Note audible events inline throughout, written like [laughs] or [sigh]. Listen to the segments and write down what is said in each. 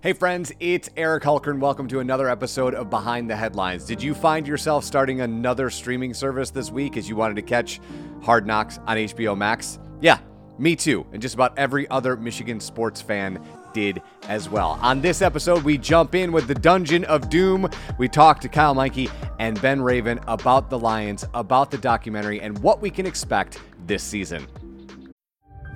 Hey friends, it's Eric Hultgren. Welcome to another episode of Behind the Headlines. Did you find yourself starting another streaming service this week as you wanted to catch Hard Knocks on HBO Max? Yeah, me too. And just about every other Michigan sports fan did as well. On this episode, we jump in with the Dungeon of Doom. We talk to Kyle Meinke and Ben Raven about the Lions, about the documentary, and what we can expect this season.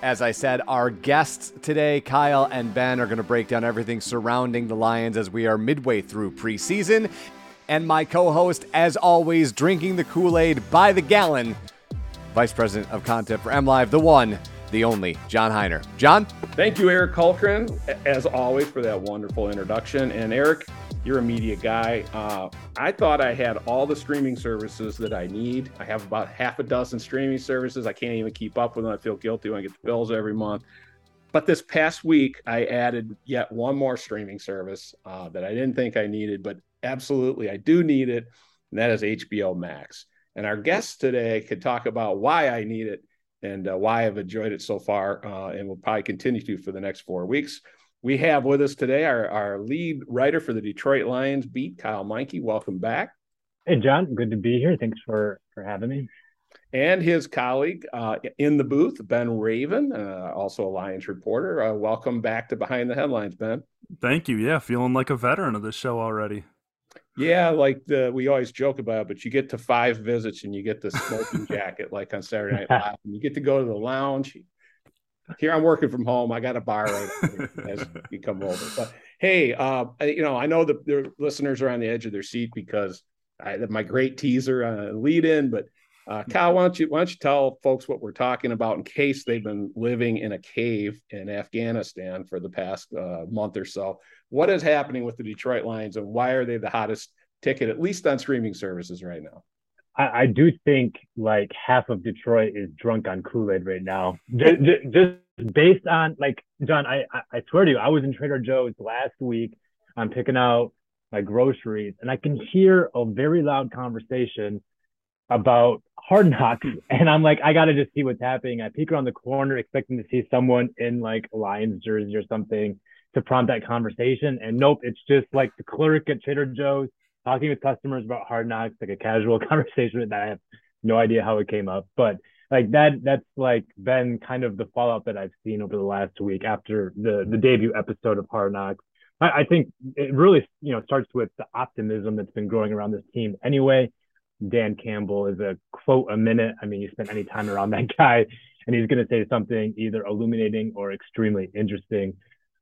As I said, our guests today, Kyle and Ben, are going to break down everything surrounding the Lions as we are midway through preseason. And my co host, as always, drinking the Kool Aid by the gallon, Vice President of Content for MLive, the one, the only, John Hiner. John? Thank you, Eric Hultgren, as always, for that wonderful introduction. And Eric, you're a media guy. Uh, I thought I had all the streaming services that I need. I have about half a dozen streaming services. I can't even keep up with them. I feel guilty when I get the bills every month. But this past week, I added yet one more streaming service uh, that I didn't think I needed, but absolutely I do need it, and that is HBO Max. And our guest today could talk about why I need it and uh, why I've enjoyed it so far, uh, and will probably continue to for the next four weeks. We have with us today our, our lead writer for the Detroit Lions beat, Kyle Meinke. Welcome back. Hey, John. Good to be here. Thanks for, for having me. And his colleague uh, in the booth, Ben Raven, uh, also a Lions reporter. Uh, welcome back to Behind the Headlines, Ben. Thank you. Yeah, feeling like a veteran of this show already. Yeah, like the, we always joke about, it, but you get to five visits and you get the smoking [laughs] jacket, like on Saturday Night [laughs] Live. And you get to go to the lounge, here I'm working from home. I got a bar right as you come over. But hey, uh, you know, I know the, the listeners are on the edge of their seat because I my great teaser uh, lead in. But uh, Kyle, why don't you why don't you tell folks what we're talking about in case they've been living in a cave in Afghanistan for the past uh, month or so? What is happening with the Detroit Lions, and why are they the hottest ticket, at least on streaming services right now? I, I, do think like half of Detroit is drunk on Kool Aid right now. Just, just, based on like John, I, I swear to you, I was in Trader Joe's last week. I'm picking out my groceries, and I can hear a very loud conversation about hard knocks [laughs] and i'm like i gotta just see what's happening i peek around the corner expecting to see someone in like lions jersey or something to prompt that conversation and nope it's just like the clerk at trader joe's talking with customers about hard knocks, like a casual [laughs] conversation that I have no idea how it came up. But like that, that's like been kind of the fallout that I've seen over the last week after the the debut episode of Hard Knocks. I, I think it really, you know, starts with the optimism that's been growing around this team anyway. Dan Campbell is a quote a minute. I mean, you spend any time around [laughs] that guy, and he's going to say something either illuminating or extremely interesting.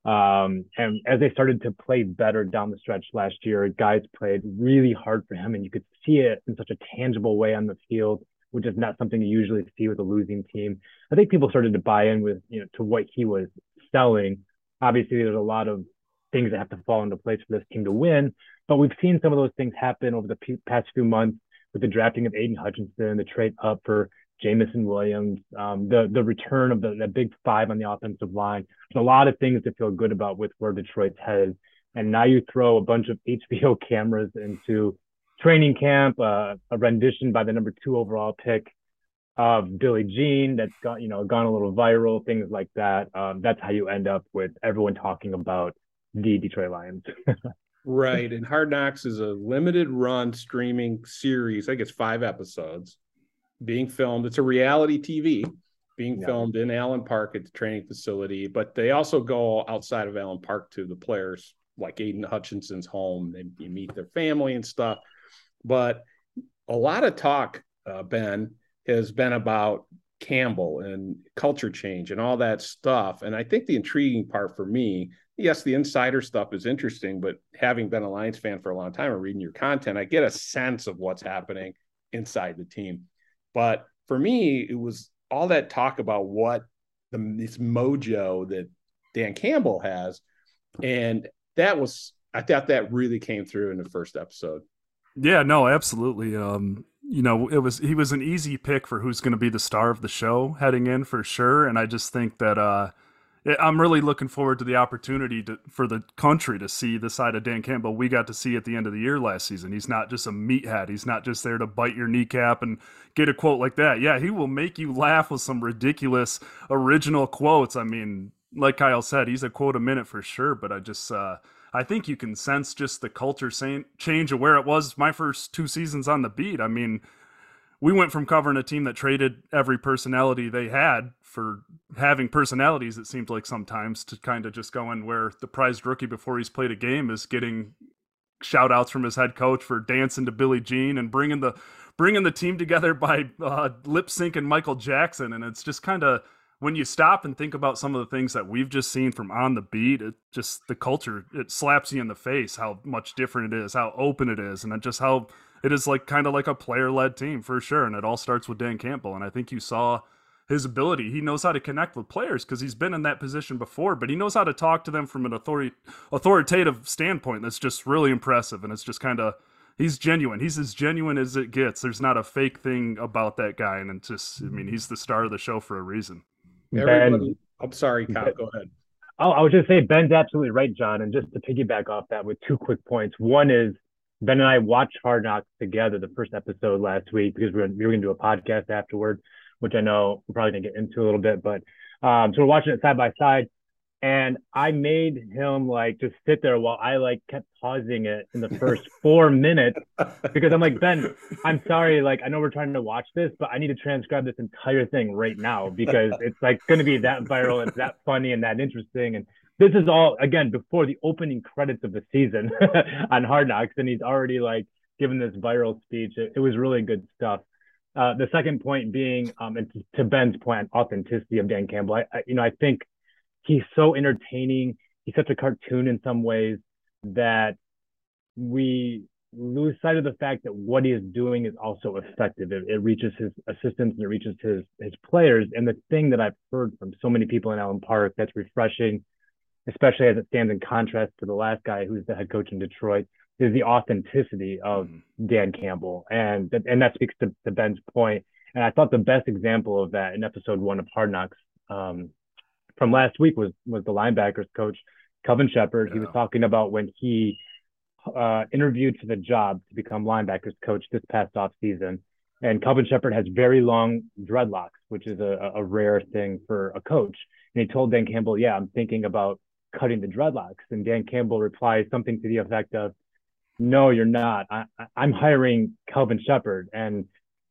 Um, and as they started to play better down the stretch last year, guys played really hard for him, and you could see it in such a tangible way on the field, which is not something you usually see with a losing team. I think people started to buy in with you know to what he was selling. Obviously, there's a lot of things that have to fall into place for this team to win, but we've seen some of those things happen over the past few months with the drafting of Aidan Hutchinson, the trade up for Jameson Williams, um, the the return of the, the big five on the offensive line. There's a lot of things to feel good about with where Detroit's headed. And now you throw a bunch of [laughs] HBO cameras into training camp, uh, a rendition by the number two overall pick of Billie Jean that's got you know gone a little viral, things like that. Um, that's how you end up with everyone talking about the Detroit Lions. [laughs] right, and Hard Knocks is a limited run streaming series. I think it's five episodes being filmed. It's a reality TV being yeah. filmed in Allen Park at the training facility, but they also go outside of Allen Park to the players' like Aidan Hutchinson's home. They you meet their family and stuff. But a lot of talk, uh, Ben, has been about Campbell and culture change and all that stuff. And I think the intriguing part for me, yes, the insider stuff is interesting, but having been a Lions fan for a long time and reading your content, I get a sense of what's happening inside the team. But for me, it was all that talk about what the this mojo that Dan Campbell has. And that was I thought that really came through in the first episode. Yeah, no, absolutely. Um, you know, it was he was an easy pick for who's going to be the star of the show heading in for sure, and I just think that uh, I'm really looking forward to the opportunity to, for the country to see the side of Dan Campbell we got to see at the end of the year last season. He's not just a meathead. He's not just there to bite your kneecap and get a quote like that. Yeah, he will make you laugh with some ridiculous original quotes. I mean, like Kyle said, he's a quote a minute for sure, but I just uh, I think you can sense just the culture change of where it was my first two seasons on the beat. I mean, we went from covering a team that traded every personality they had for having personalities, it seemed like sometimes, to kind of just going where the prized rookie before he's played a game is getting shout outs from his head coach for dancing to Billie Jean and bringing the bringing the team together [laughs] by uh, lip syncing Michael Jackson. And it's just kind of when you stop and think about some of the things that we've just seen from on the beat, it just the culture it slaps you in the face how much different it is, how open it is, and just how it is like kind of like a player led team for sure. And it all starts with Dan Campbell, and I think you saw his ability. He knows how to connect with players because he's been in that position before, but he knows how to talk to them from an authority authoritative standpoint. That's just really impressive, and it's just kind of he's genuine. He's as genuine as it gets. There's not a fake thing about that guy, and it's just I mean he's the star of the show for a reason. Everybody, ben, I'm sorry, Kyle. Go ahead. Oh, I was just saying Ben's absolutely right, John. And just to piggyback off that with two quick points. One is Ben and I watched Hard Knocks together the first episode last week because we were, we were going to do a podcast afterward, which I know we're probably going to get into a little bit. But um, so we're watching it side by side and I made him like just sit there while I like kept pausing it in the first [laughs] four minutes because I'm like, Ben, I'm sorry. Like, I know we're trying to watch this, but I need to transcribe this entire thing right now because it's like going to be that viral. It's that funny and that interesting. And this is all, again, before the opening credits of the season [laughs] on Hard Knocks. And he's already like given this viral speech. It, it was really good stuff. Uh, the second point being, um, and to Ben's point, authenticity of Dan Campbell. I, I, you know, I think he's so entertaining. He's such a cartoon in some ways that we lose sight of the fact that what he is doing is also effective. It, it, reaches his assistants and it reaches his his players. And the thing that I've heard from so many people in Allen Park that's refreshing, especially as it stands in contrast to the last guy who's the head coach in Detroit, is the authenticity of mm. Dan Campbell. And and that speaks to, to Ben's point. And I thought the best example of that in episode one of Hard Knocks um, from last week was was the linebackers coach Kelvin Shepard. Yeah. He was talking about when he uh, interviewed for the job to become linebackers coach this past off season. And Kelvin Shepard has very long dreadlocks, which is a, a rare thing for a coach. And he told Dan Campbell, "Yeah, I'm thinking about cutting the dreadlocks." And Dan Campbell replies something to the effect of, "No, you're not. I, am hiring Kelvin Shepard and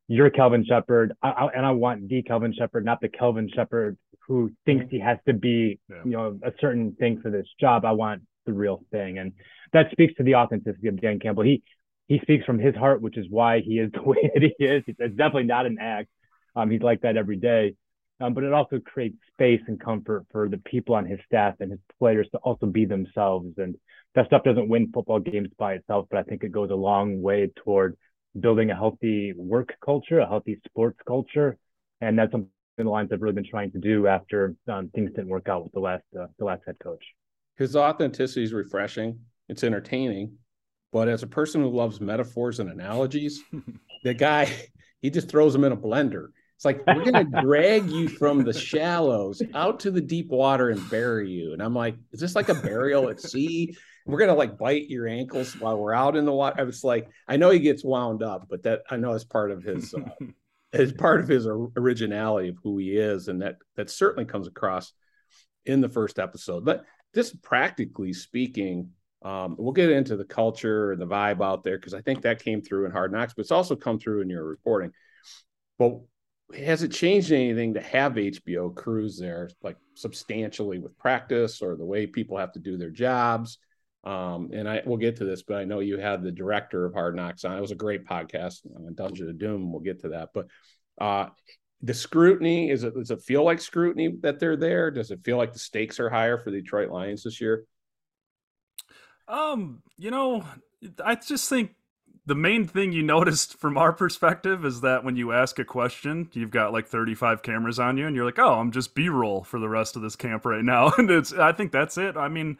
you're Kelvin Shepard. I, I, and I want the Kelvin Shepard, not the Kelvin Shepard who thinks he has to be, yeah. you know, a certain thing for this job. I want the real thing, and that speaks to the authenticity of Dan Campbell. He he speaks from his heart, which is why he is [laughs] the way that he is. It's definitely not an act. Um, he's like that every day. Um, but it also creates space and comfort for the people on his staff and his players to also be themselves. And that stuff doesn't win football games by itself, but I think it goes a long way toward building a healthy work culture, a healthy sports culture, and that's something the Lions have really been trying to do after um, things didn't work out with the last uh, the last head coach. His authenticity is refreshing. It's entertaining, but as a person who loves metaphors and analogies, [laughs] the guy he just throws them in a blender. It's like we're gonna drag you from the shallows out to the deep water and bury you. And I'm like, is this like a burial at sea? we're gonna like bite your ankles while we're out in the water. I was like, I know he gets wound up, but that I know is part of his uh, [laughs] as part of his originality of who he is, and that that certainly comes across in the first episode. But just practically speaking, um, we'll get into the culture and the vibe out there because I think that came through in Hard Knocks, but it's also come through in your reporting. But has it changed anything to have HBO crews there, like substantially with practice or the way people have to do their jobs? Um, and I we'll get to this, but I know you had the director of Hard Knocks on. It was a great podcast, uh, Dungeon of Doom. We'll get to that, but uh, the scrutiny is it does it feel like scrutiny that they're there? Does it feel like the stakes are higher for the Detroit Lions this year? Um, you know, I just think the main thing you noticed from our perspective is that when you ask a question, you've got like 35 cameras on you, and you're like, "Oh, I'm just B-roll for the rest of this camp right now." [laughs] And it's, I think that's it. I mean,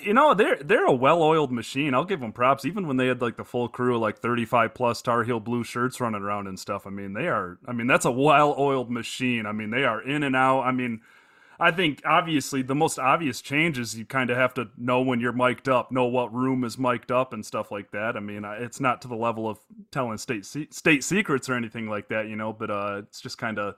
you know, they're they're a well-oiled machine. I'll give them props. Even when they had like the full crew, like 35 plus Tar Heel blue shirts running around and stuff. I mean, they are. I mean, that's a well-oiled machine. I mean, they are in and out. I mean I think obviously the most obvious change is you kind of have to know when you're mic'd up, know what room is mic'd up and stuff like that. I mean, it's not to the level of telling state se- state secrets or anything like that, you know, but uh, it's just kind of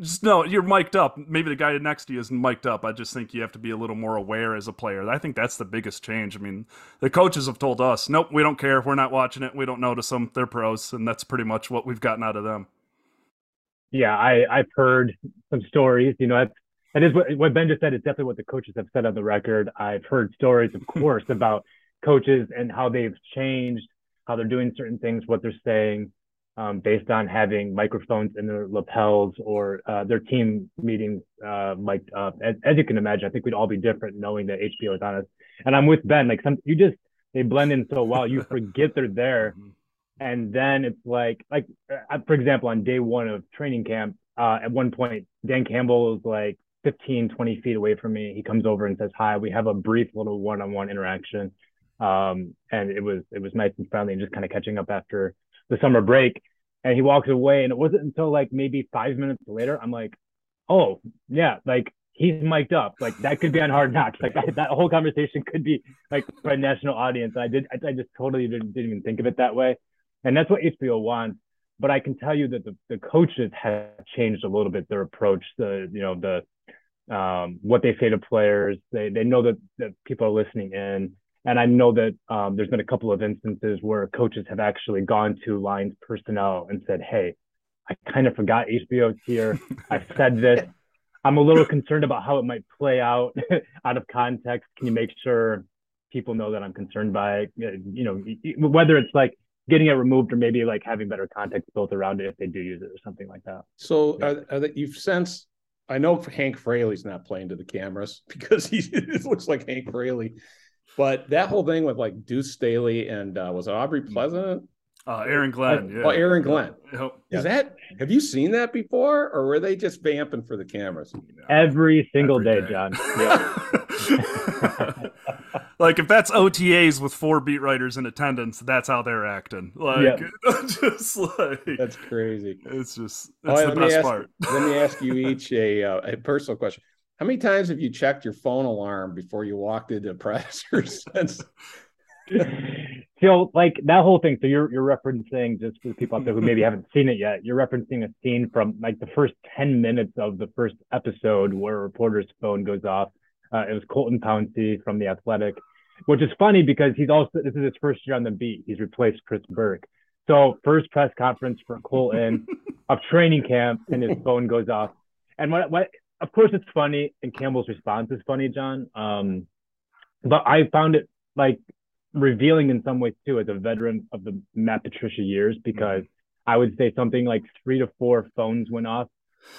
just know you're mic'd up. Maybe the guy next to you isn't mic'd up. I just think you have to be a little more aware as a player. I think that's the biggest change. I mean, the coaches have told us, nope, we don't care. We're not watching it. We don't notice them. They're pros, and that's pretty much what we've gotten out of them. Yeah, I I've heard some stories. You know, that's that is what, what Ben just said. It's definitely what the coaches have said on the record. I've heard stories, of [laughs] course, about coaches and how they've changed, how they're doing certain things, what they're saying, um, based on having microphones in their lapels or uh, their team meetings uh, mic'd up. As, as, you can imagine, I think we'd all be different knowing that HBO is on us. And I'm with Ben. Like some, you just they blend in so well, you forget they're [laughs] there, mm-hmm. and then it's like, like uh, for example, on day one of training camp, uh, at one point, Dan Campbell was like 15, 20 feet away from me. He comes over and says hi. We have a brief little one-on-one interaction. Um, and it was it was nice and friendly and just kind of catching up after the summer break. And he walks away. And it wasn't until like maybe five minutes later, I'm like, oh yeah, like he's mic'd up. Like that could be on Hard Knocks. Like that, that whole conversation could be like for a national audience. I did I, I just totally didn't, didn't even think of it that way. And that's what HBO wants. But I can tell you that the, the coaches have changed a little bit their approach. The you know the um, what they say to players. They they know that that people are listening in, and I know that um, there's been a couple of instances where coaches have actually gone to Lions personnel and said, "Hey, I kind of forgot HBO's here. I [laughs] said this. I'm a little concerned about how it might play out [laughs] out of context. Can you make sure people know that I'm concerned by it? You know, whether it's like." Getting it removed, or maybe like having better context built around it if they do use it, or something like that. So, yeah. are, are you've sensed I know Hank Fraley's not playing to the cameras [laughs] because [laughs] he looks like Hank Fraley. But that whole thing with like Deuce Staley and uh, was it Aubrey mm. Pleasant? Uh, Aaron Glenn. Yeah. Oh, Aaron Glenn. Yep. Is that, have you seen that before or were they just vamping for the cameras? Every single Every day, day, John. [laughs] [laughs] like if that's OTAs with four beat writers in attendance, that's how they're acting. Like [laughs] just like that's crazy. It's just it's right, the best ask, part. let me ask you [laughs] each a uh, a personal question. How many times have you checked your phone alarm before you walked into press or since? so like that whole thing. So you're you're referencing just for the people out there who maybe haven't seen it yet. You're referencing a scene from like the first ten minutes of the first episode where a reporter's phone goes off uh, it was Colton Pouncy from the Athletic, which is funny because he's also this is his first year on the beat. He's replaced Chris Burke. So first press conference for Colton [laughs] of training camp, and his phone goes off. And what what of course it's funny, and Campbell's response is funny, John. Um, but I found it like revealing in some ways too as a veteran of the Matt Patricia years because I would say something like three to four phones went off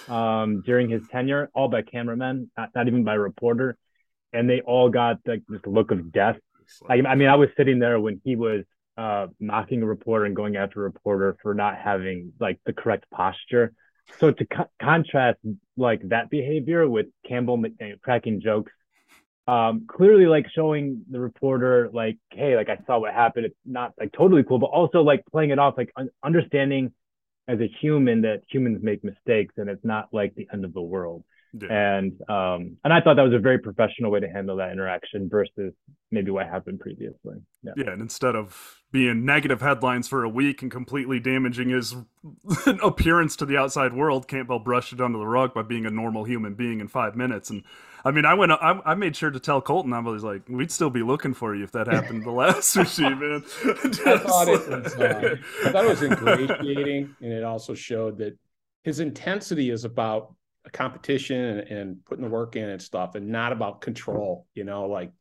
um, during his tenure, all by cameramen, not, not even by reporter and they all got like this look of death. I, I mean, I was sitting there when he was uh, mocking a reporter and going after a reporter for not having like the correct posture. So to co- contrast like that behavior with Campbell cracking jokes, um, clearly like showing the reporter like, hey, like I saw what happened. It's not like totally cool, but also like playing it off like un- understanding as a human that humans make mistakes and it's not like the end of the world. Yeah. And um, and I thought that was a very professional way to handle that interaction versus maybe what happened previously. Yeah. yeah, and instead of being negative headlines for a week and completely damaging his [laughs] appearance to the outside world, Campbell brushed it under the rug by being a normal human being in five minutes. And I mean, I went, I, I made sure to tell Colton, I was like, we'd still be looking for you if that happened the last [laughs] machine, man. [laughs] I thought it was, uh, I thought it was ingratiating, and it also showed that his intensity is about a competition and, and, putting the work in and stuff and not about control you know like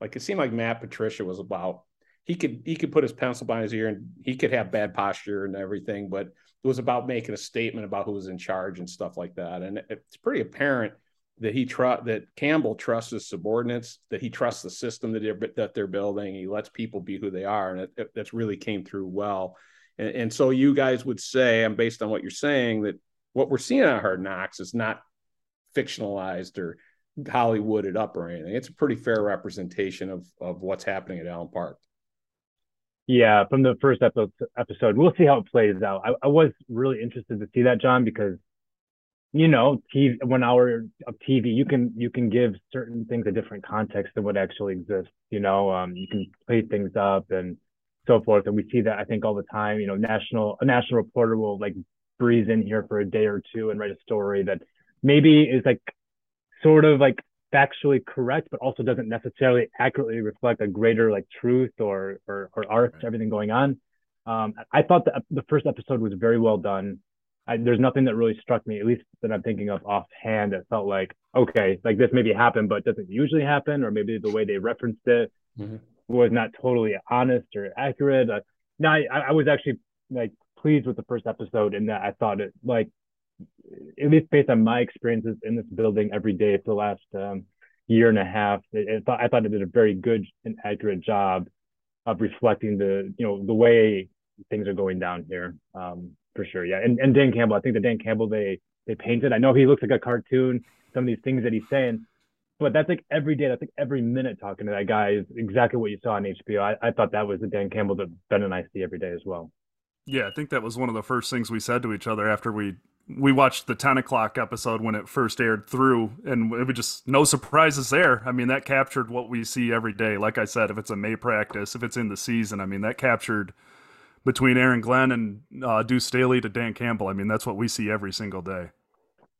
Like it seemed like Matt Patricia was about he could he could put his pencil behind his ear and he could have bad posture and everything, but it was about making a statement about who was in charge and stuff like that. And it's pretty apparent that he trust that Campbell trusts his subordinates, that he trusts the system that they're that they're building. He lets people be who they are, and it, it, that's really came through well. And, and so you guys would say, and based on what you're saying, that what we're seeing on Hard Knocks is not fictionalized or Hollywooded up or anything. It's a pretty fair representation of of what's happening at Allen Park. Yeah, from the first episode, we'll see how it plays out. I, I was really interested to see that, John, because you know, TV, one hour of TV, you can you can give certain things a different context than what actually exists. You know, um, you can play things up and so forth, and we see that I think all the time. You know, national a national reporter will like breeze in here for a day or two and write a story that maybe is like sort of like factually correct, but also doesn't necessarily accurately reflect a greater like truth or or, or arc to everything going on. Um, I thought that the first episode was very well done. I, there's nothing that really struck me, at least that I'm thinking of offhand, that felt like okay, like this maybe happened, but doesn't usually happen, or maybe the way they referenced it mm-hmm. was not totally honest or accurate. Uh, now, I, I was actually like pleased with the first episode and that I thought it like at least based on my experiences in this building every day for the last um, year and a half, it, it, I thought it did a very good and accurate job of reflecting the you know the way things are going down here. Um, for sure. Yeah, and and Dan Campbell. I think the Dan Campbell they they painted. I know he looks like a cartoon. Some of these things that he's saying, but that's like every day. That's like every minute talking to that guy is exactly what you saw on HBO. I, I thought that was the Dan Campbell that Ben and I see every day as well. Yeah, I think that was one of the first things we said to each other after we we watched the 10 o'clock episode when it first aired through and it was just no surprises there i mean that captured what we see every day like i said if it's a may practice if it's in the season i mean that captured between Aaron Glenn and uh, Deuce Staley to Dan Campbell. I mean, that's what we see every single day.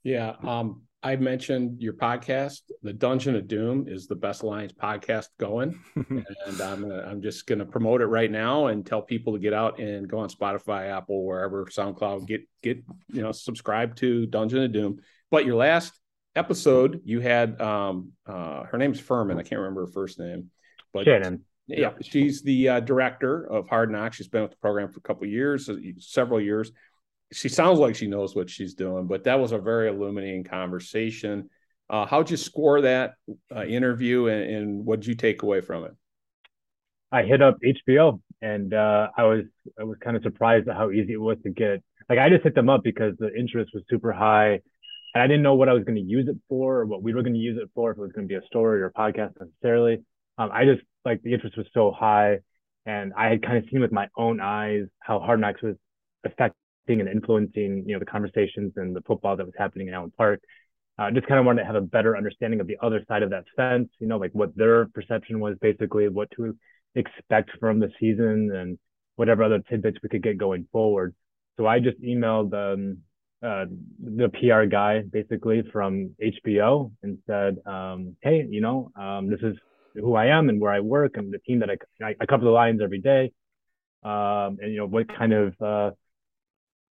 Yeah. Um, I mentioned your podcast, The Dungeon of Doom, is the best Lions podcast going, [laughs] and I'm gonna, I'm just going to promote it right now and tell people to get out and go on Spotify, Apple, wherever, SoundCloud, get get you know subscribe to Dungeon of Doom. But your last episode, you had um, uh, her name's Furman. I can't remember her first name, but Shannon. Yeah, she's the uh, director of Hard Knocks. She's been with the program for a couple years, uh, several years. She sounds like she knows what she's doing, but that was a very illuminating conversation. Uh, how'd you score that uh, interview, and, and what did you take away from it? I hit up HBO, and uh, I was I was kind of surprised at how easy it was to get. Like I just hit them up because the interest was super high, and I didn't know what I was going to use it for, or what we were going to use it for, if it was going to be a story or a podcast necessarily. Um, I just like the interest was so high, and I had kind of seen with my own eyes how Hard Knocks was affecting and influencing, you know, the conversations and the football that was happening in Allen Park. I uh, just kind of wanted to have a better understanding of the other side of that fence, you know, like what their perception was basically, what to expect from the season, and whatever other tidbits we could get going forward. So I just emailed um, uh, the PR guy basically from HBO and said, um, "Hey, you know, um, this is who I am and where I work and the team that I, I, I cover the Lions every day. Um, and, you know, what kind of uh,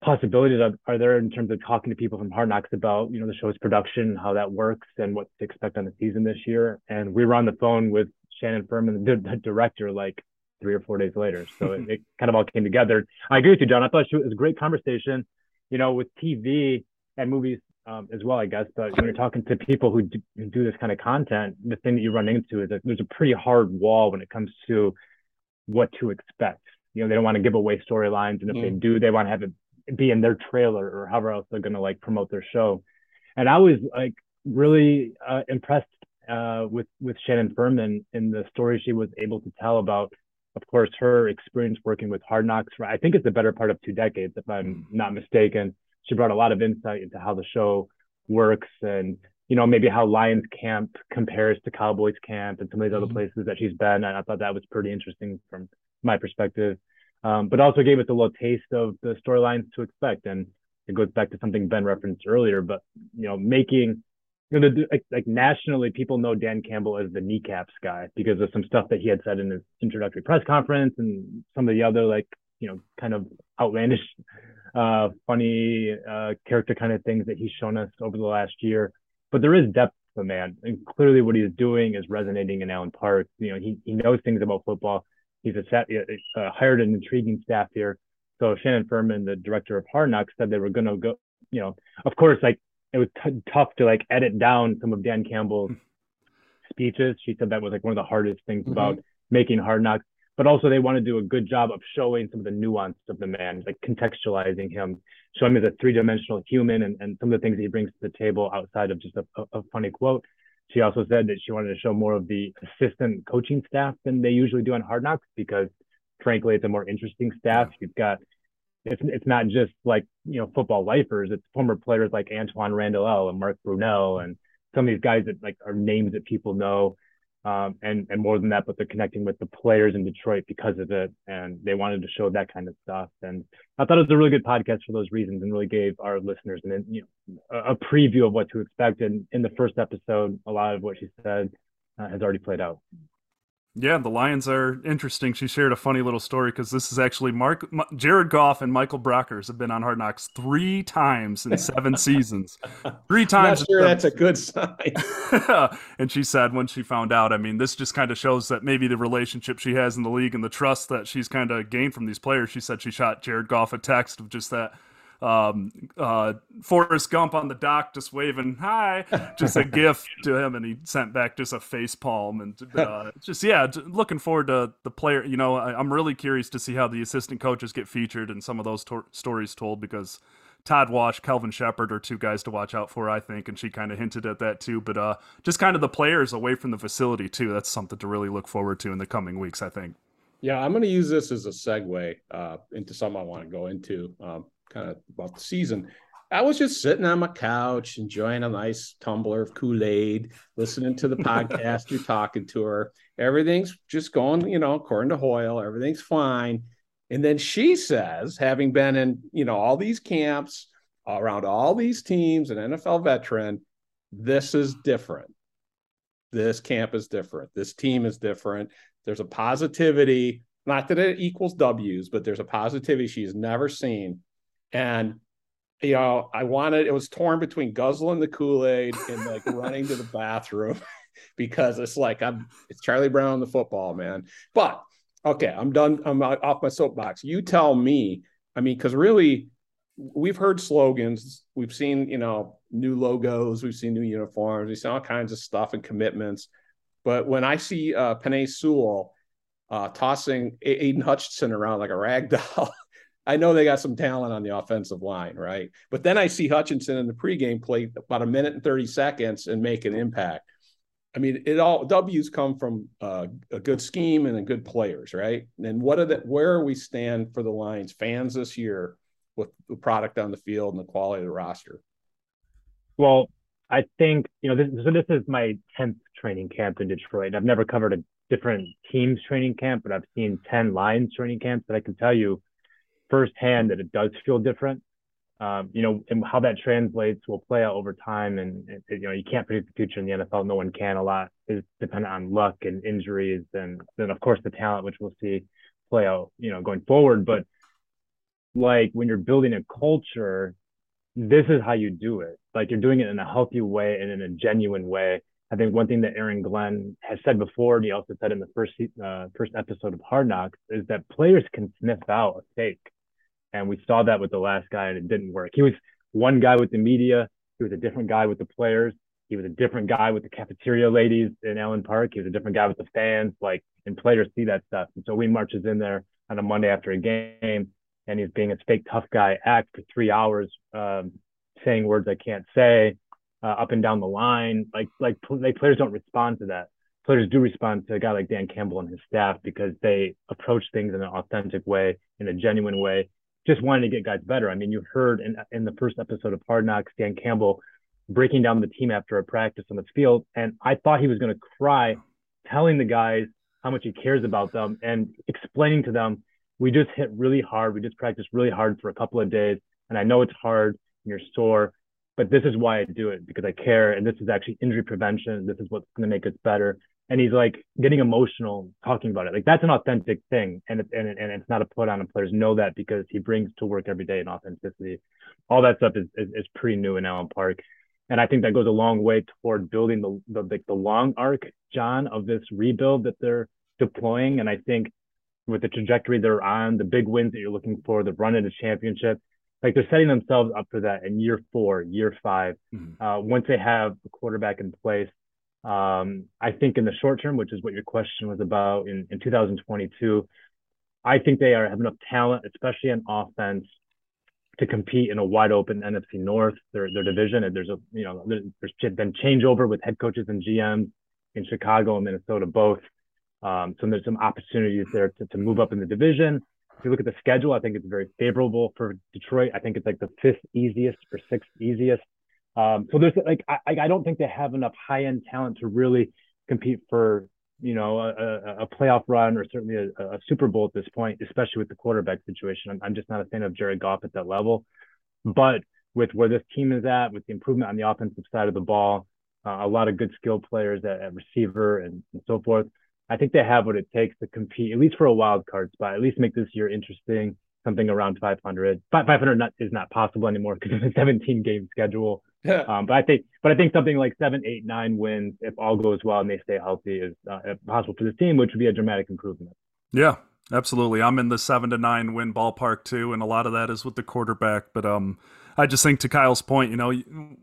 possibilities are, are, there in terms of talking to people from Hard Knocks about, you know, the show's production, how that works and what to expect on the season this year. And we were on the phone with Shannon Furman, the, the director, like three or four days later. [laughs] So it, it, kind of all came together. I agree with you, John. I thought it was a great conversation. You know, with TV and movies, um, as well, I guess. But when you're talking to people who do, who do this kind of content, the thing that you run into is that there's a pretty hard wall when it comes to what to expect. You know, they don't want to give away storylines, and if mm. they do, they want to have it be in their trailer or however else they're going to like promote their show. And I was like really uh, impressed uh, with with Shannon Furman in the story she was able to tell about, of course, her experience working with Hard Knocks. For, I think it's the better part of two decades, if I'm mm. not mistaken she brought a lot of insight into how the show works and you know maybe how Lions camp compares to Cowboys camp and some of these mm-hmm. other places that she's been. And I thought that was pretty interesting from my perspective. Um, but also gave us a little taste of the storylines to expect. And it goes back to something Ben referenced earlier. But you know, making you know, the, like, like nationally, people know Dan Campbell as the kneecaps guy because of some stuff that he had said in his introductory press conference and some of the other like you know kind of outlandish [laughs] uh, funny uh, character kind of things that he's shown us over the last year. But there is depth to the man. And clearly, what he's doing is resonating in Allen Park. You know, he, he knows things about football. He's a set, uh, hired an intriguing staff here. So Shannon Furman, the director of Hard Knocks, said they were going to go. You know, of course, like it was t- tough to like edit down some of Dan Campbell's speeches. She said that was like one of the hardest things mm-hmm. about making Hard Knocks. But also, they want to do a good job of showing some of the nuance of the man, like contextualizing him, showing him as a three-dimensional human, and, and some of the things he brings to the table outside of just a, a, a funny quote. She also said that she wanted to show more of the assistant coaching staff than they usually do on Hard Knocks because, frankly, it's a more interesting staff. You've got it's it's not just like you know football lifers. It's former players like Antwaan Randle and Mark Brunell and some of these guys that like are names that people know. Um, and and more than that, but they're connecting with the players in Detroit because of it, and they wanted to show that kind of stuff. And I thought it was a really good podcast for those reasons, and really gave our listeners an you know a, preview of what to expect. And in the first episode, a lot of what she said uh, has already played out. Yeah, the Lions are interesting. She shared a funny little story because this is actually Mark Jared Goff and Michael Brockers have been on Hard Knocks three times in seven [laughs] seasons. Three times. Not sure that's a good sign. [laughs] and she said when she found out, I mean, this just kind of shows that maybe the relationship she has in the league and the trust that she's kind of gained from these players. She said she shot Jared Goff a text of just that um, uh, Forrest Gump on the dock just waving hi, just a [laughs] gift to him, and he sent back just a face palm and uh, [laughs] just yeah, looking forward to the player. You know, I, am really curious to see how the assistant coaches get featured and some of those to- stories told because. Todd Wash, Kelvin Shepard are two guys to watch out for, I think, and she kind of hinted at that too. But uh, just kind of the players away from the facility too. That's something to really look forward to in the coming weeks, I think. Yeah, I'm going to use this as a segue uh, into something I want to go into. Um, kind of about the season. I was just sitting on my couch, enjoying a nice tumbler of Kool Aid, listening to the [laughs] podcast. You're talking to her. Everything's just going, you know, according to Hoyle, everything's fine. And then she says, having been in, you know, all these camps around all these teams, an NFL veteran, this is different. This camp is different. This team is different. There's a positivity, not that it equals W's, but there's a positivity she's never seen and you know, I wanted it was torn between guzzling the Kool-Aid and like [laughs] running to the bathroom [laughs] because it's like I'm it's Charlie Brown the football man. But okay, I'm done. I'm off my soapbox. You tell me. I mean, because really, we've heard slogans, we've seen you know new logos, we've seen new uniforms, we've seen all kinds of stuff and commitments. But when I see uh, Penei Sewell uh, tossing Aidan Hutchinson around like a rag doll. [laughs] I know they got some talent on the offensive line, right? But then I see Hutchinson in the pregame play about a minute and 30 seconds and make an impact. I mean, it all W's come from uh, a good scheme and a good players, right? And what are the where we stand for the Lions fans this year with the product on the field and the quality of the roster? Well, I think you know this. So this is my tenth training camp in Detroit. I've never covered a different team's training camp, but I've seen ten Lions training camps, and I can tell you firsthand that it does feel different. Um, you know, and how that translates will play out over time. And you know, you can't predict the future in the NFL. No one can. A lot is dependent on luck and injuries, and then of course the talent, which we'll see play out. You know, going forward. But like when you're building a culture, this is how you do it. Like you're doing it in a healthy way and in a genuine way. I think one thing that Aaron Glenn has said before, and he also said in the first uh, first episode of Hard Knocks, is that players can sniff out a fake and we saw that with the last guy, and it didn't work. He was one guy with the media. He was a different guy with the players. He was a different guy with the cafeteria ladies in Allen Park. He was a different guy with the fans. Like, and players see that stuff. And so we marches in there on a Monday after a game, and he's being a fake tough guy act for three hours, um, saying words I can't say, uh, up and down the line. Like, like, like players don't respond to that. Players do respond to a guy like Dan Campbell and his staff because they approach things in an authentic way, in a genuine way, just wanting to get guys better. I mean, you heard in in the first episode of Hard Knocks, Dan Campbell breaking down the team after a practice on the field, and I thought he was going to cry, telling the guys how much he cares about them and explaining to them, we just hit really hard, we just practiced really hard for a couple of days, and I know it's hard and you're sore, but this is why I do it because I care, and this is actually injury prevention. This is what's going to make us better and he's like getting emotional talking about it. Like that's an authentic thing, and it, and and it's not a put on. And players know that because he brings to work every day an authenticity. All that stuff is is, is pretty new in Allen Park. And I think that goes a long way toward building the the, the, the long arc, John, of this rebuild that they're deploying. And I think with the trajectory they're on, the big wins that you're looking for, the run into championship, like they're setting themselves up for that in year four, year 5 mm-hmm. uh, once they have the quarterback in place. Um, I think in the short term, which is what your question was about in, in 2022, I think they are have enough talent, especially on offense, to compete in a wide open NFC North, their their division. And there's a you know there's been changeover with head coaches and GMs in Chicago and Minnesota both. Um, so there's some opportunities there to, to move up in the division. If you look at the schedule, I think it's very favorable for Detroit. I think it's like the fifth easiest or sixth easiest. Um, so there's like I, I don't think they have enough high end talent to really compete for you know a, a playoff run or certainly a, a, Super Bowl at this point, especially with the quarterback situation. I'm, I'm just not a fan of Jared Goff at that level. But with where this team is at, with the improvement on the offensive side of the ball, uh, a lot of good skill players at, at receiver and, and so forth. I think they have what it takes to compete, at least for a wild card spot, at least make this year interesting, something around 500. 500 not, is not possible anymore because of the [laughs] 17 game schedule. [laughs] um, but I think, but I think something like seven, eight, nine wins, if all goes well and they stay healthy, is uh, possible for this team, which would be a dramatic improvement. Yeah, absolutely. I'm in the seven to nine win ballpark too, and a lot of that is with the quarterback. But um, I just think to Kyle's point, you know,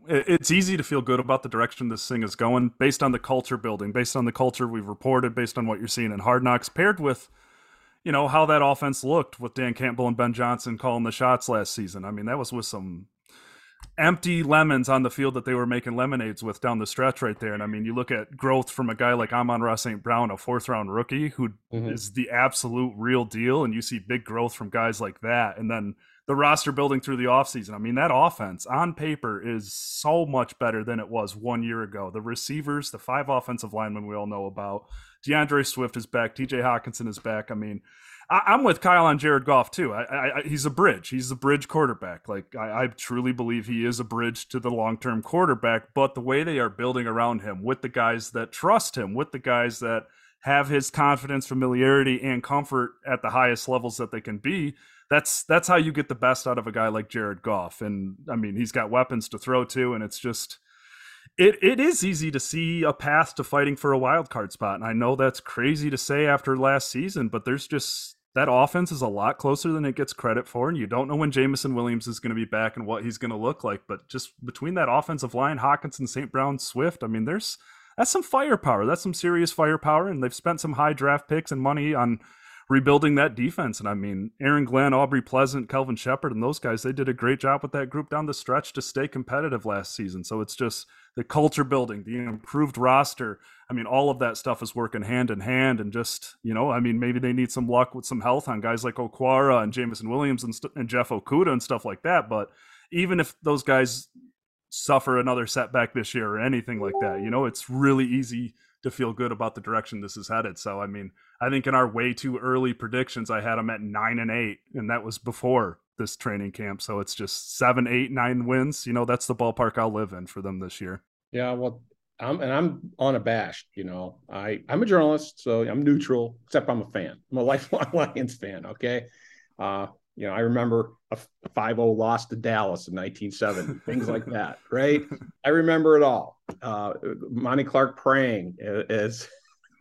it's easy to feel good about the direction this thing is going based on the culture building, based on the culture we've reported, based on what you're seeing in Hard Knocks, paired with, you know, how that offense looked with Dan Campbell and Ben Johnson calling the shots last season. I mean, that was with some empty lemons on the field that they were making lemonades with down the stretch right there. And I mean, you look at growth from a guy like Amon-Ra St. Brown, a fourth round rookie who mm-hmm. is the absolute real deal. And you see big growth from guys like that. And then the roster building through the offseason. I mean, that offense on paper is so much better than it was one year ago. The receivers, the five offensive linemen we all know about. D'Andre Swift is back. TJ Hockenson is back. I mean, I, am with Kyle on Jared Goff too. I, I, he's a bridge. He's a bridge quarterback. Like I, I truly believe he is a bridge to the long term quarterback. But the way they are building around him, with the guys that trust him, with the guys that have his confidence, familiarity, and comfort at the highest levels that they can be, that's that's how you get the best out of a guy like Jared Goff. And I mean, he's got weapons to throw to, and it's just it it is easy to see a path to fighting for a wild card spot. And I know that's crazy to say after last season, but there's just that offense is a lot closer than it gets credit for. And you don't know when Jameson Williams is going to be back and what he's going to look like. But just between that offensive line, Hockenson, St. Brown, Swift, I mean, there's that's some firepower. That's some serious firepower. And they've spent some high draft picks and money on rebuilding that defense. And I mean, Aaron Glenn, Aubrey Pleasant, Kelvin Shepard, and those guys, they did a great job with that group down the stretch to stay competitive last season. So it's just the culture building, the improved roster. I mean, all of that stuff is working hand in hand. And just, you know, I mean, maybe they need some luck with some health on guys like Okwara and Jameson Williams and, st- and Jeff Okudah and stuff like that. But even if those guys suffer another setback this year or anything like that, you know, it's really easy to feel good about the direction this is headed. So, I mean, I think in our way too early predictions, I had them at nine and eight, and that was before this training camp. So it's just seven, eight, nine wins. You know, that's the ballpark I'll live in for them this year. Yeah, well, I'm and I'm unabashed. You know, I I'm a journalist, so I'm neutral. Except I'm a fan. I'm a [laughs] lifelong Lions fan. Okay, uh, you know, I remember a 5-0 loss to Dallas in 1970, [laughs] things like that, right? I remember it all. Uh, Monty Clark praying as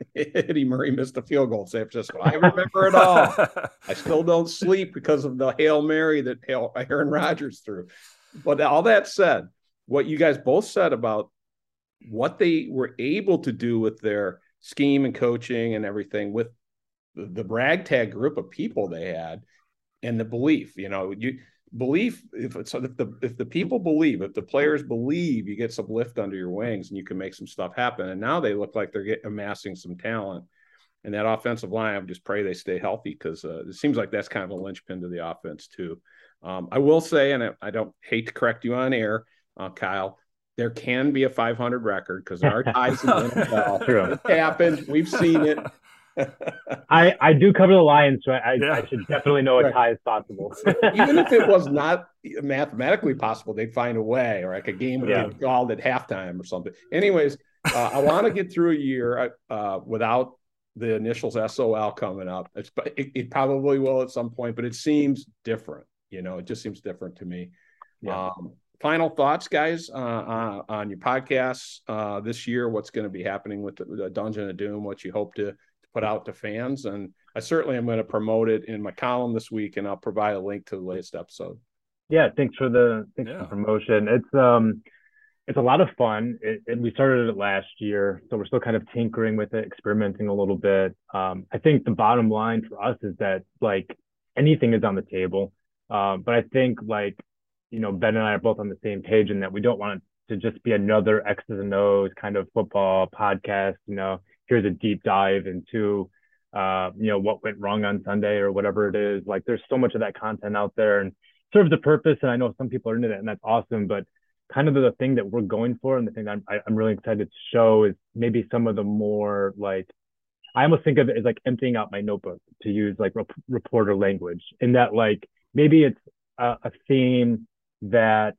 [laughs] Eddie Murray missed a field goal in San Francisco. I remember it all. [laughs] I still don't sleep because of the Hail Mary that Aaron Rodgers threw. But all that said, what you guys both said about what they were able to do with their scheme and coaching and everything with the, the ragtag group of people they had and the belief, you know, you belief if it's if the if the people believe if the players believe you get some lift under your wings and you can make some stuff happen and now they look like they're getting amassing some talent and that offensive line i just pray they stay healthy because uh, it seems like that's kind of a linchpin to the offense too um, i will say and I, I, don't hate to correct you on air uh, kyle there can be a 500 record because there [laughs] are ties in the NFL. It happened. We've seen it. [laughs] I I do cover the Lions, so I, yeah. I should definitely know as high as possible. [laughs] Even if it was not mathematically possible, they'd find a way, or like a game would yeah. get called at halftime or something. Anyways, uh, I want to get through a year uh, without the initials SOL coming up. It's, it, it, probably will at some point, but it seems different. You know, it just seems different to me. Yeah. Um, final thoughts, guys, uh, uh, on your podcasts uh, this year. What's going to be happening with the, the, Dungeon of Doom? What you hope to, to put out to fans, and I certainly am going to promote it in my column this week, and I'll provide a link to the latest episode. Yeah, thanks for the thanks yeah. for the promotion. It's um it's a lot of fun. It, it, we started it last year, so we're still kind of tinkering with it, experimenting a little bit. Um, I think the bottom line for us is that like anything is on the table. Um, but I think like you know Ben and I are both on the same page in that we don't want it to just be another X's and O's kind of football podcast. You know, here's a deep dive into uh, you know what went wrong on Sunday or whatever it is. Like there's so much of that content out there and serves a purpose. And I know some people are into that, and that's awesome. But kind of the thing that we're going for and the thing I'm, I'm really excited to show is maybe some of the more like I almost think of it as like emptying out my notebook to use like rep- reporter language in that like maybe it's a, a theme that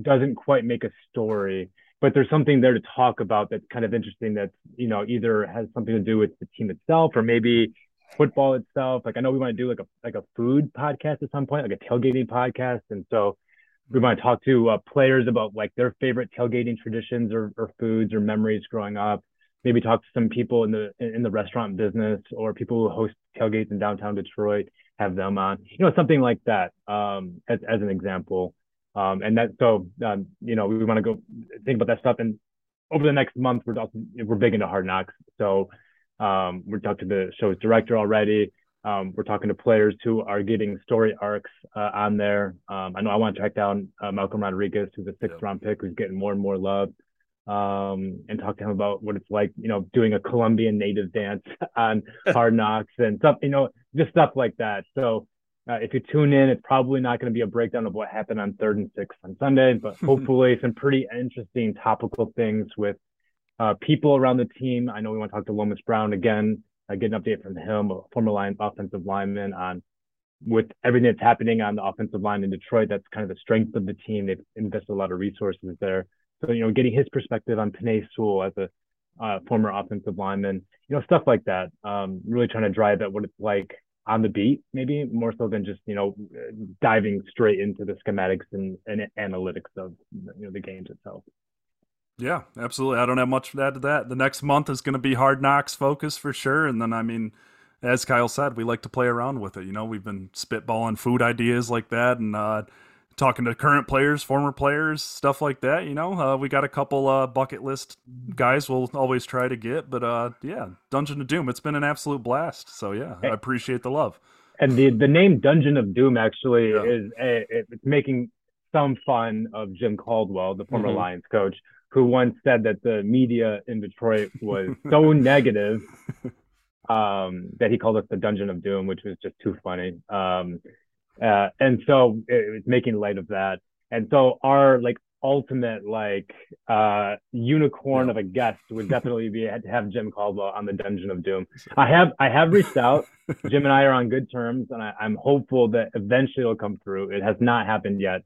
doesn't quite make a story but there's something there to talk about that's kind of interesting that's you know either has something to do with the team itself or maybe football itself like i know we want to do like a like a food podcast at some point like a tailgating podcast and so we want to talk to uh, players about like their favorite tailgating traditions or, or foods or memories growing up. Maybe talk to some people in the in the restaurant business or people who host tailgates in downtown Detroit. Have them on, you know, something like that um, as as an example. Um, and that so um, you know we want to go think about that stuff. And over the next month, we're also, we're big into Hard Knocks, so um, we're talking to the show's director already. Um, we're talking to players who are getting story arcs uh, on there. Um, I know I want to track down uh, Malcolm Rodriguez, who's a sixth round pick, who's getting more and more love, um, and talk to him about what it's like, you know, doing a Colombian native dance [laughs] on Hard Knocks and stuff, you know, just stuff like that. So uh, if you tune in, it's probably not going to be a breakdown of what happened on third and sixth on Sunday, but [laughs] hopefully some pretty interesting topical things with uh, people around the team. I know we want to talk to Lomas Brown again uh, get an update from him, a former line offensive lineman, on with everything that's happening on the offensive line in Detroit. That's kind of the strength of the team. They've invested a lot of resources there. So you know, getting his perspective on Penei Sewell as a uh, former offensive lineman, you know, stuff like that. Um, really trying to drive at what it's like on the beat, maybe more so than just you know diving straight into the schematics and, and analytics of you know the games itself. Yeah, absolutely. I don't have much to add to that. The next month is going to be hard knocks focus for sure. And then, I mean, as Kyle said, we like to play around with it. You know, we've been spitballing food ideas like that and uh, talking to current players, former players, stuff like that. You know, uh, we got a couple uh, bucket list guys we'll always try to get. But uh, yeah, Dungeon of Doom, it's been an absolute blast. So yeah, I appreciate the love. And the, the name Dungeon of Doom actually yeah. is a, it's making some fun of Jim Caldwell, the former mm-hmm. Lions coach who once said that the media in Detroit was [laughs] so negative um, that he called us the Dungeon of Doom, which was just too funny. Um, uh, and so it was making light of that. And so our like ultimate like uh, unicorn yeah. of a guest would definitely be to have Jim Caldwell on the Dungeon of Doom. I have I have reached [laughs] out. Jim and I are on good terms, and I, I'm hopeful that eventually it'll come through. It has not happened yet.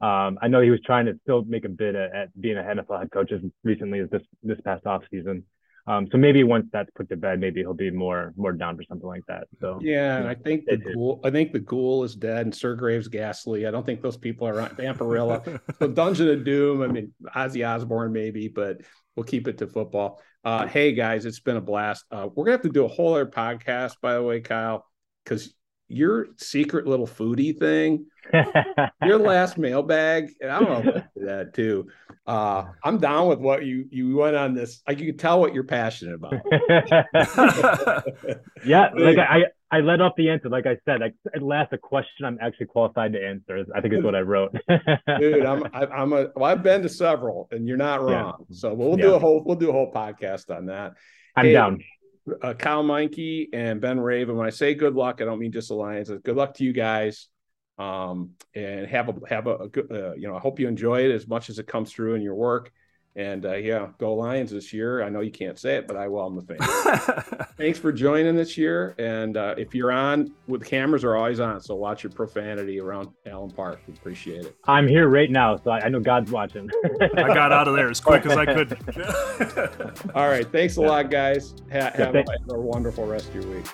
Um, I know he was trying to still make a bid at, at being a NFL head coach as recently as this this past off season. Um, so maybe once that's put to bed, maybe he'll be more more down for something like that. So yeah, and I think the ghoul, I think the ghoul is dead, and Sir Graves Ghastly. I don't think those people are on Vampirella. so [laughs] Dungeon of Doom. I mean Ozzy Osbourne maybe, but we'll keep it to football. Uh, hey guys, it's been a blast. Uh, we're gonna have to do a whole other podcast, by the way, Kyle, because your secret little foodie thing, [laughs] your last mailbag, and I don't know that too. Uh, I'm down with what you you went on this. Like you can tell what you're passionate about. [laughs] [laughs] yeah, like I I led off the answer. Like I said, like at last a question I'm actually qualified to answer. I think is what I wrote. Dude, I'm I, am i am a well, I've been to several, and you're not wrong. Yeah. So we'll yeah. do a whole we'll do a whole podcast on that. I'm down uh, Kyle Meinke and Ben Raven. When I say good luck, I don't mean just Alliance. Good luck to you guys, um, and have a have a, a good. Uh, you know, I hope you enjoy it as much as it comes through in your work. And uh, yeah, go Lions this year. I know you can't say it, but I will. I'm a fan. [laughs] Thanks for joining this year. And uh, if you're on, with cameras are always on, so watch your profanity around Allen Park. We appreciate it. I'm here right now, so I, I know God's watching. I got out of there as quick as I could. [laughs] All right. Thanks a lot, guys. Ha- have a, a wonderful rest of your week.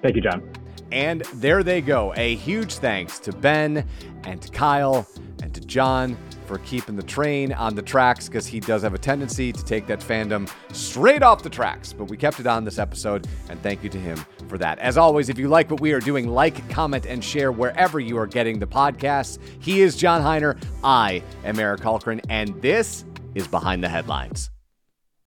Thank you, John. And there they go. A huge thanks to Ben and to Kyle and to John for keeping the train on the tracks because he does have a tendency to take that fandom straight off the tracks. But we kept it on this episode, and thank you to him for that. As always, if you like what we are doing, like, comment, and share wherever you are getting the podcasts. He is John Hiner. I am Eric Hultgren, and this is Behind the Headlines.